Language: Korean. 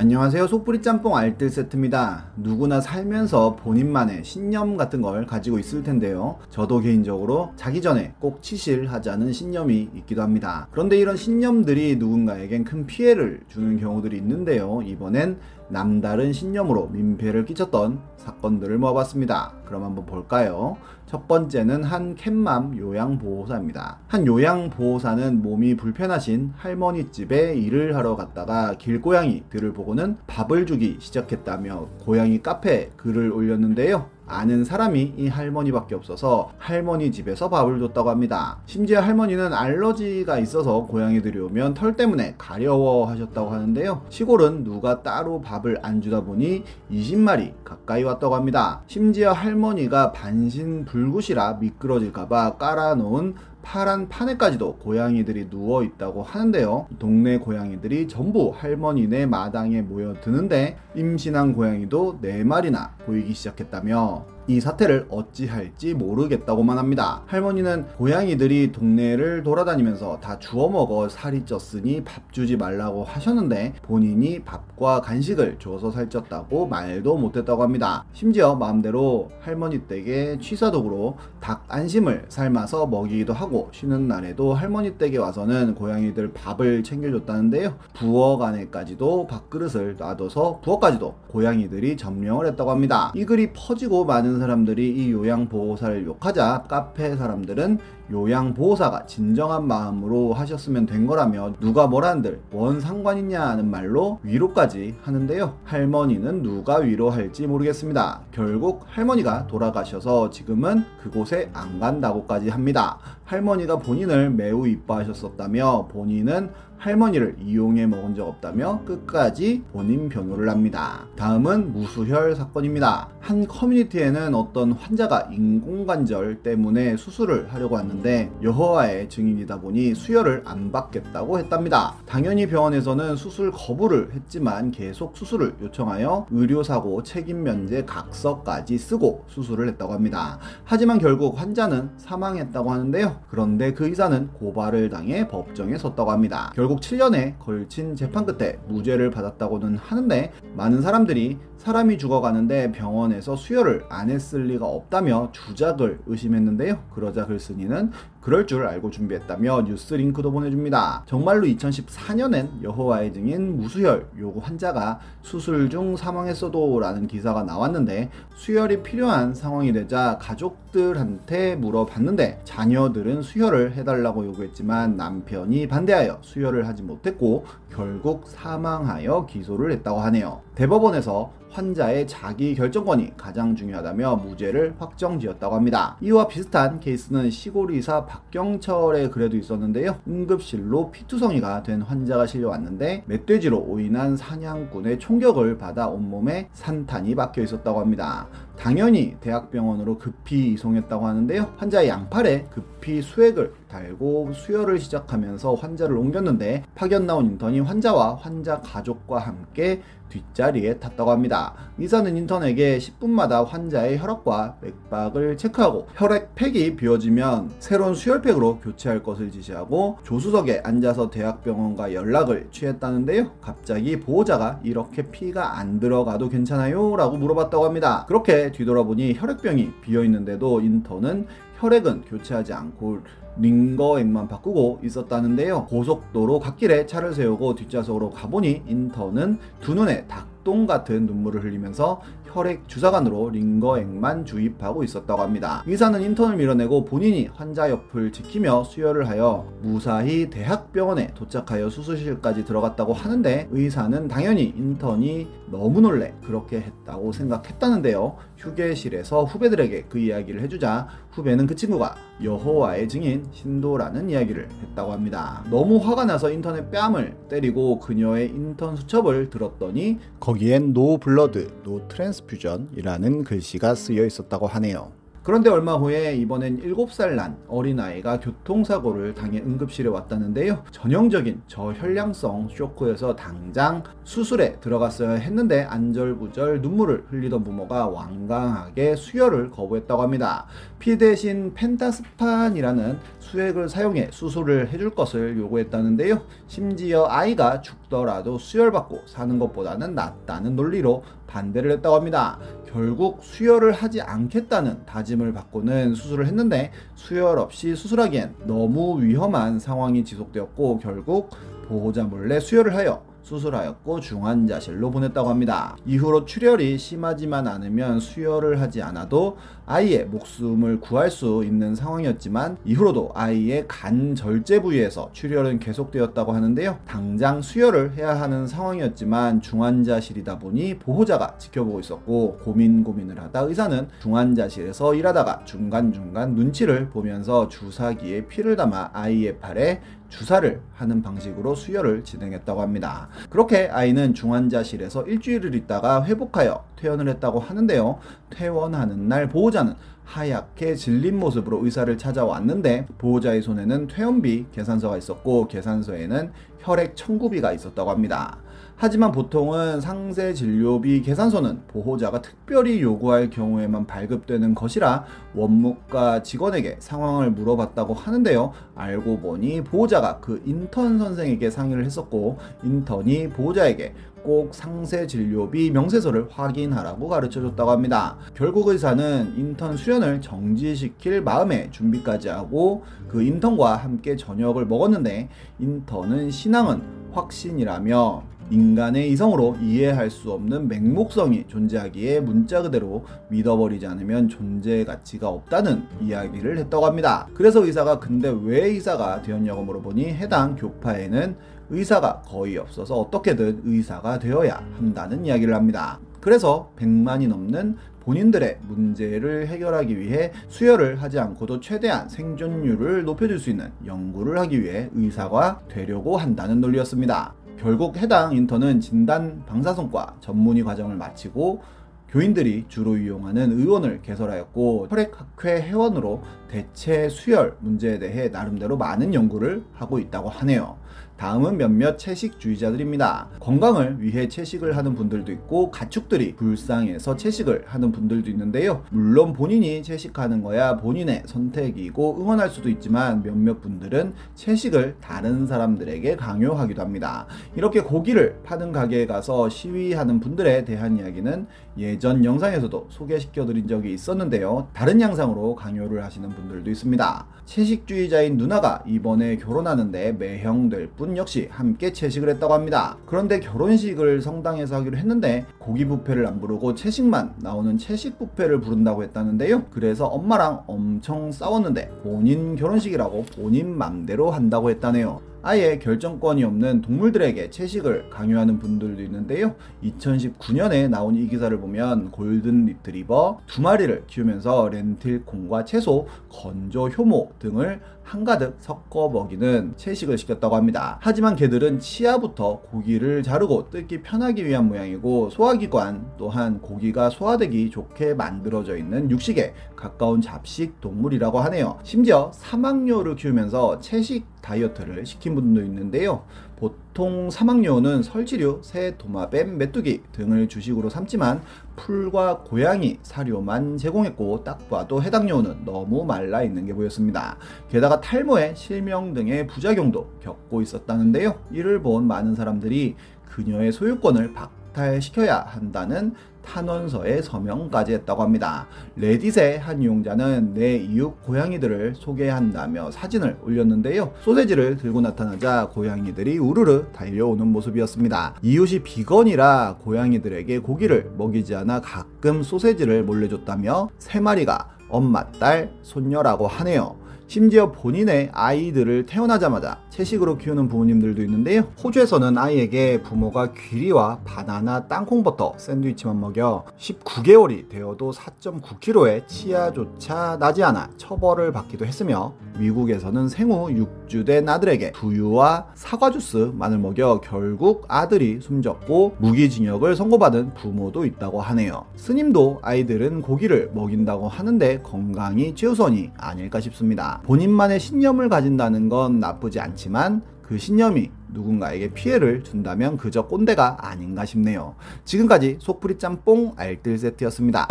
안녕하세요. 속풀이 짬뽕 알뜰 세트입니다. 누구나 살면서 본인만의 신념 같은 걸 가지고 있을 텐데요. 저도 개인적으로 자기 전에 꼭 치실하자는 신념이 있기도 합니다. 그런데 이런 신념들이 누군가에겐 큰 피해를 주는 경우들이 있는데요. 이번엔 남다른 신념으로 민폐를 끼쳤던 사건들을 모아봤습니다. 그럼 한번 볼까요? 첫 번째는 한 캣맘 요양보호사입니다. 한 요양보호사는 몸이 불편하신 할머니 집에 일을 하러 갔다가 길고양이들을 보고는 밥을 주기 시작했다며 고양이 카페에 글을 올렸는데요. 아는 사람이 이 할머니밖에 없어서 할머니 집에서 밥을 줬다고 합니다. 심지어 할머니는 알러지가 있어서 고양이들이 오면 털 때문에 가려워 하셨다고 하는데요. 시골은 누가 따로 밥을 안 주다 보니 20마리 가까이 왔다고 합니다. 심지어 할머니가 반신 불굿이라 미끄러질까봐 깔아놓은 파란 판에까지도 고양이들이 누워 있다고 하는데요. 동네 고양이들이 전부 할머니네 마당에 모여드는데 임신한 고양이도 4마리나 보이기 시작했다며 이 사태를 어찌할지 모르겠다고만 합니다. 할머니는 고양이들이 동네를 돌아다니면서 다 주워 먹어 살이 쪘으니 밥 주지 말라고 하셨는데 본인이 밥과 간식을 줘서 살쪘다고 말도 못했다고 합니다. 심지어 마음대로 할머니 댁에 취사독으로 닭 안심을 삶아서 먹이기도 하고 쉬는 날에도 할머니 댁에 와서는 고양이들 밥을 챙겨줬다는데요. 부엌 안에까지도 밥그릇을 놔둬서 부엌까지도 고양이들이 점령을 했다고 합니다. 이 글이 퍼지고 많은 사람들이 이 요양보호사를 욕하자 카페 사람들은 요양보호사가 진정한 마음으로 하셨으면 된 거라며 누가 뭐란들 뭔 상관이냐 하는 말로 위로까지 하는데요. 할머니는 누가 위로할지 모르겠습니다. 결국 할머니가 돌아가셔서 지금은 그곳에 안 간다고까지 합니다. 할머니가 본인을 매우 이뻐하셨었다며 본인은 할머니를 이용해 먹은 적 없다며 끝까지 본인 변호를 합니다. 다음은 무수혈 사건입니다. 한 커뮤니티에는 어떤 환자가 인공관절 때문에 수술을 하려고 왔는데 여호와의 증인이다 보니 수혈을 안 받겠다고 했답니다. 당연히 병원에서는 수술 거부를 했지만 계속 수술을 요청하여 의료사고 책임 면제 각서까지 쓰고 수술을 했다고 합니다. 하지만 결국 환자는 사망했다고 하는데요. 그런데 그 의사는 고발을 당해 법정에 섰다고 합니다. 결국 결국 7년에 걸친 재판 끝에 무죄를 받았다고는 하는데 많은 사람들이 사람이 죽어가는데 병원에서 수혈을 안 했을 리가 없다며 주작을 의심했는데요. 그러자 글쓴이는 그럴 줄 알고 준비했다며 뉴스 링크도 보내줍니다. 정말로 2014년엔 여호와의 증인 무수혈 요구 환자가 수술 중 사망했어도 라는 기사가 나왔는데 수혈이 필요한 상황이 되자 가족들한테 물어봤는데 자녀들은 수혈을 해달라고 요구했지만 남편이 반대하여 수혈을 하지 못했고 결국 사망하여 기소를 했다고 하네요. 대법원에서 환자의 자기 결정권이 가장 중요하다며 무죄를 확정지었다고 합니다. 이와 비슷한 케이스는 시골 의사 박경철의 글에도 있었는데요. 응급실로 피투성이가 된 환자가 실려왔는데 멧돼지로 오인한 사냥꾼의 총격을 받아 온몸에 산탄이 박혀 있었다고 합니다. 당연히 대학병원으로 급히 이송했다고 하는데요. 환자의 양팔에 급히 수액을 달고 수혈을 시작하면서 환자를 옮겼는데 파견 나온 인턴이 환자와 환자 가족과 함께 뒷자리에 탔다고 합니다. 의사는 인턴에게 10분마다 환자의 혈압과 맥박을 체크하고 혈액팩이 비워지면 새로운 수혈팩으로 교체할 것을 지시하고 조수석에 앉아서 대학병원과 연락을 취했다는데요. 갑자기 보호자가 이렇게 피가 안 들어가도 괜찮아요? 라고 물어봤다고 합니다. 그렇게 뒤돌아보니 혈액병이 비어 있는데도 인턴은 혈액은 교체하지 않고 링거액만 바꾸고 있었다는데요. 고속도로 갓길에 차를 세우고 뒷좌석으로 가보니 인턴은 두 눈에 닭똥 같은 눈물을 흘리면서 혈액 주사관으로 링거액만 주입하고 있었다고 합니다. 의사는 인턴을 밀어내고 본인이 환자 옆을 지키며 수혈을 하여 무사히 대학병원에 도착하여 수술실까지 들어갔다고 하는데 의사는 당연히 인턴이 너무 놀래 그렇게 했다고 생각했다는데요. 휴게실에서 후배들에게 그 이야기를 해주자 후배는 그 친구가 여호와의 증인 신도라는 이야기를 했다고 합니다. 너무 화가 나서 인턴의 뺨을 때리고 그녀의 인턴 수첩을 들었더니 거기엔 no blood, no transfusion이라는 글씨가 쓰여 있었다고 하네요. 그런데 얼마 후에 이번엔 7살 난 어린아이가 교통사고를 당해 응급실에 왔다는데요. 전형적인 저혈량성 쇼크여서 당장 수술에 들어갔어야 했는데 안절부절 눈물을 흘리던 부모가 완강하게 수혈을 거부했다고 합니다. 피 대신 펜타스판이라는 수액을 사용해 수술을 해줄 것을 요구했다는데요. 심지어 아이가 죽더라도 수혈받고 사는 것보다는 낫다는 논리로 반대를 했다고 합니다. 결국 수혈을 하지 않겠다는 다짐을 받고는 수술을 했는데 수혈 없이 수술하기엔 너무 위험한 상황이 지속되었고 결국 보호자 몰래 수혈을 하여 수술하였고 중환자실로 보냈다고 합니다. 이후로 출혈이 심하지만 않으면 수혈을 하지 않아도 아이의 목숨을 구할 수 있는 상황이었지만 이후로도 아이의 간 절제 부위에서 출혈은 계속되었다고 하는데요. 당장 수혈을 해야 하는 상황이었지만 중환자실이다 보니 보호자가 지켜보고 있었고 고민 고민을 하다 의사는 중환자실에서 일하다가 중간중간 눈치를 보면서 주사기에 피를 담아 아이의 팔에 주사를 하는 방식으로 수혈을 진행했다고 합니다. 그렇게 아이는 중환자실에서 일주일을 있다가 회복하여 퇴원을 했다고 하는데요. 퇴원하는 날 보호자는 하얗게 질린 모습으로 의사를 찾아왔는데 보호자의 손에는 퇴원비 계산서가 있었고 계산서에는 혈액 청구비가 있었다고 합니다. 하지만 보통은 상세 진료비 계산서는 보호자가 특별히 요구할 경우에만 발급되는 것이라 원무과 직원에게 상황을 물어봤다고 하는데요. 알고 보니 보호자가 그 인턴 선생에게 상의를 했었고 인턴이 보호자에게 꼭 상세 진료비 명세서를 확인하라고 가르쳐 줬다고 합니다. 결국 의사는 인턴 수련을 정지시킬 마음의 준비까지 하고 그 인턴과 함께 저녁을 먹었는데 인턴은 신앙은 확신이라며 인간의 이성으로 이해할 수 없는 맹목성이 존재하기에 문자 그대로 믿어버리지 않으면 존재 가치가 없다는 이야기를 했다고 합니다. 그래서 의사가 근데 왜 의사가 되었냐고 물어보니 해당 교파에는 의사가 거의 없어서 어떻게든 의사가 되어야 한다는 이야기를 합니다. 그래서 100만이 넘는 본인들의 문제를 해결하기 위해 수혈을 하지 않고도 최대한 생존율을 높여줄 수 있는 연구를 하기 위해 의사가 되려고 한다는 논리였습니다. 결국 해당 인턴은 진단 방사선과 전문의 과정을 마치고 교인들이 주로 이용하는 의원을 개설하였고 혈액학회 회원으로 대체 수혈 문제에 대해 나름대로 많은 연구를 하고 있다고 하네요. 다음은 몇몇 채식주의자들입니다. 건강을 위해 채식을 하는 분들도 있고 가축들이 불쌍해서 채식을 하는 분들도 있는데요. 물론 본인이 채식하는 거야 본인의 선택이고 응원할 수도 있지만 몇몇 분들은 채식을 다른 사람들에게 강요하기도 합니다. 이렇게 고기를 파는 가게에 가서 시위하는 분들에 대한 이야기는 예전 영상에서도 소개시켜 드린 적이 있었는데요. 다른 양상으로 강요를 하시는 분들도 있습니다. 채식주의자인 누나가 이번에 결혼하는데 매형될 뿐 역시 함께 채식을 했다고 합니다. 그런데 결혼식을 성당에서 하기로 했는데 고기 뷔페를 안 부르고 채식만 나오는 채식 뷔페를 부른다고 했다는데요. 그래서 엄마랑 엄청 싸웠는데 본인 결혼식이라고 본인 맘대로 한다고 했다네요. 아예 결정권이 없는 동물들에게 채식을 강요하는 분들도 있는데요. 2019년에 나온 이 기사를 보면 골든 리트리버 두 마리를 키우면서 렌틸콩과 채소, 건조 효모 등을 한가득 섞어 먹이는 채식을 시켰다고 합니다. 하지만 개들은 치아부터 고기를 자르고 뜯기 편하기 위한 모양이고 소화기관 또한 고기가 소화되기 좋게 만들어져 있는 육식에 가까운 잡식 동물이라고 하네요. 심지어 사막류를 키우면서 채식 다이어트를 시킨 분도 있는데요. 보통 사막류는 설치류, 새, 도마뱀, 메뚜기 등을 주식으로 삼지만 풀과 고양이 사료만 제공했고 딱 봐도 해당 류는 너무 말라 있는 게 보였습니다. 게다가 탈모에 실명 등의 부작용도 겪고 있었다는데요. 이를 본 많은 사람들이 그녀의 소유권을 박탈시켜야 한다는 탄원서에 서명까지 했다고 합니다. 레딧의 한 이용자는 내 이웃 고양이들을 소개한다며 사진을 올렸는데요. 소세지를 들고 나타나자 고양이들이 우르르 달려오는 모습이었습니다. 이웃이 비건이라 고양이들에게 고기를 먹이지 않아 가끔 소세지를 몰래 줬다며 세 마리가 엄마, 딸, 손녀라고 하네요. 심지어 본인의 아이들을 태어나자마자 채식으로 키우는 부모님들도 있는데요. 호주에서는 아이에게 부모가 귀리와 바나나, 땅콩버터 샌드위치만 먹여 19개월이 되어도 4.9kg의 치아조차 나지 않아 처벌을 받기도 했으며 미국에서는 생후 6주 된 아들에게 두유와 사과 주스만을 먹여 결국 아들이 숨졌고 무기징역을 선고받은 부모도 있다고 하네요. 스님도 아이들은 고기를 먹인다고 하는데 건강이 최우선이 아닐까 싶습니 다. 본인만의 신념을 가진다는 건 나쁘지 않지만 그 신념이 누군가에게 피해를 준다면 그저 꼰대가 아닌가 싶네요. 지금까지 속풀이 짬뽕 알뜰 세트였습니다.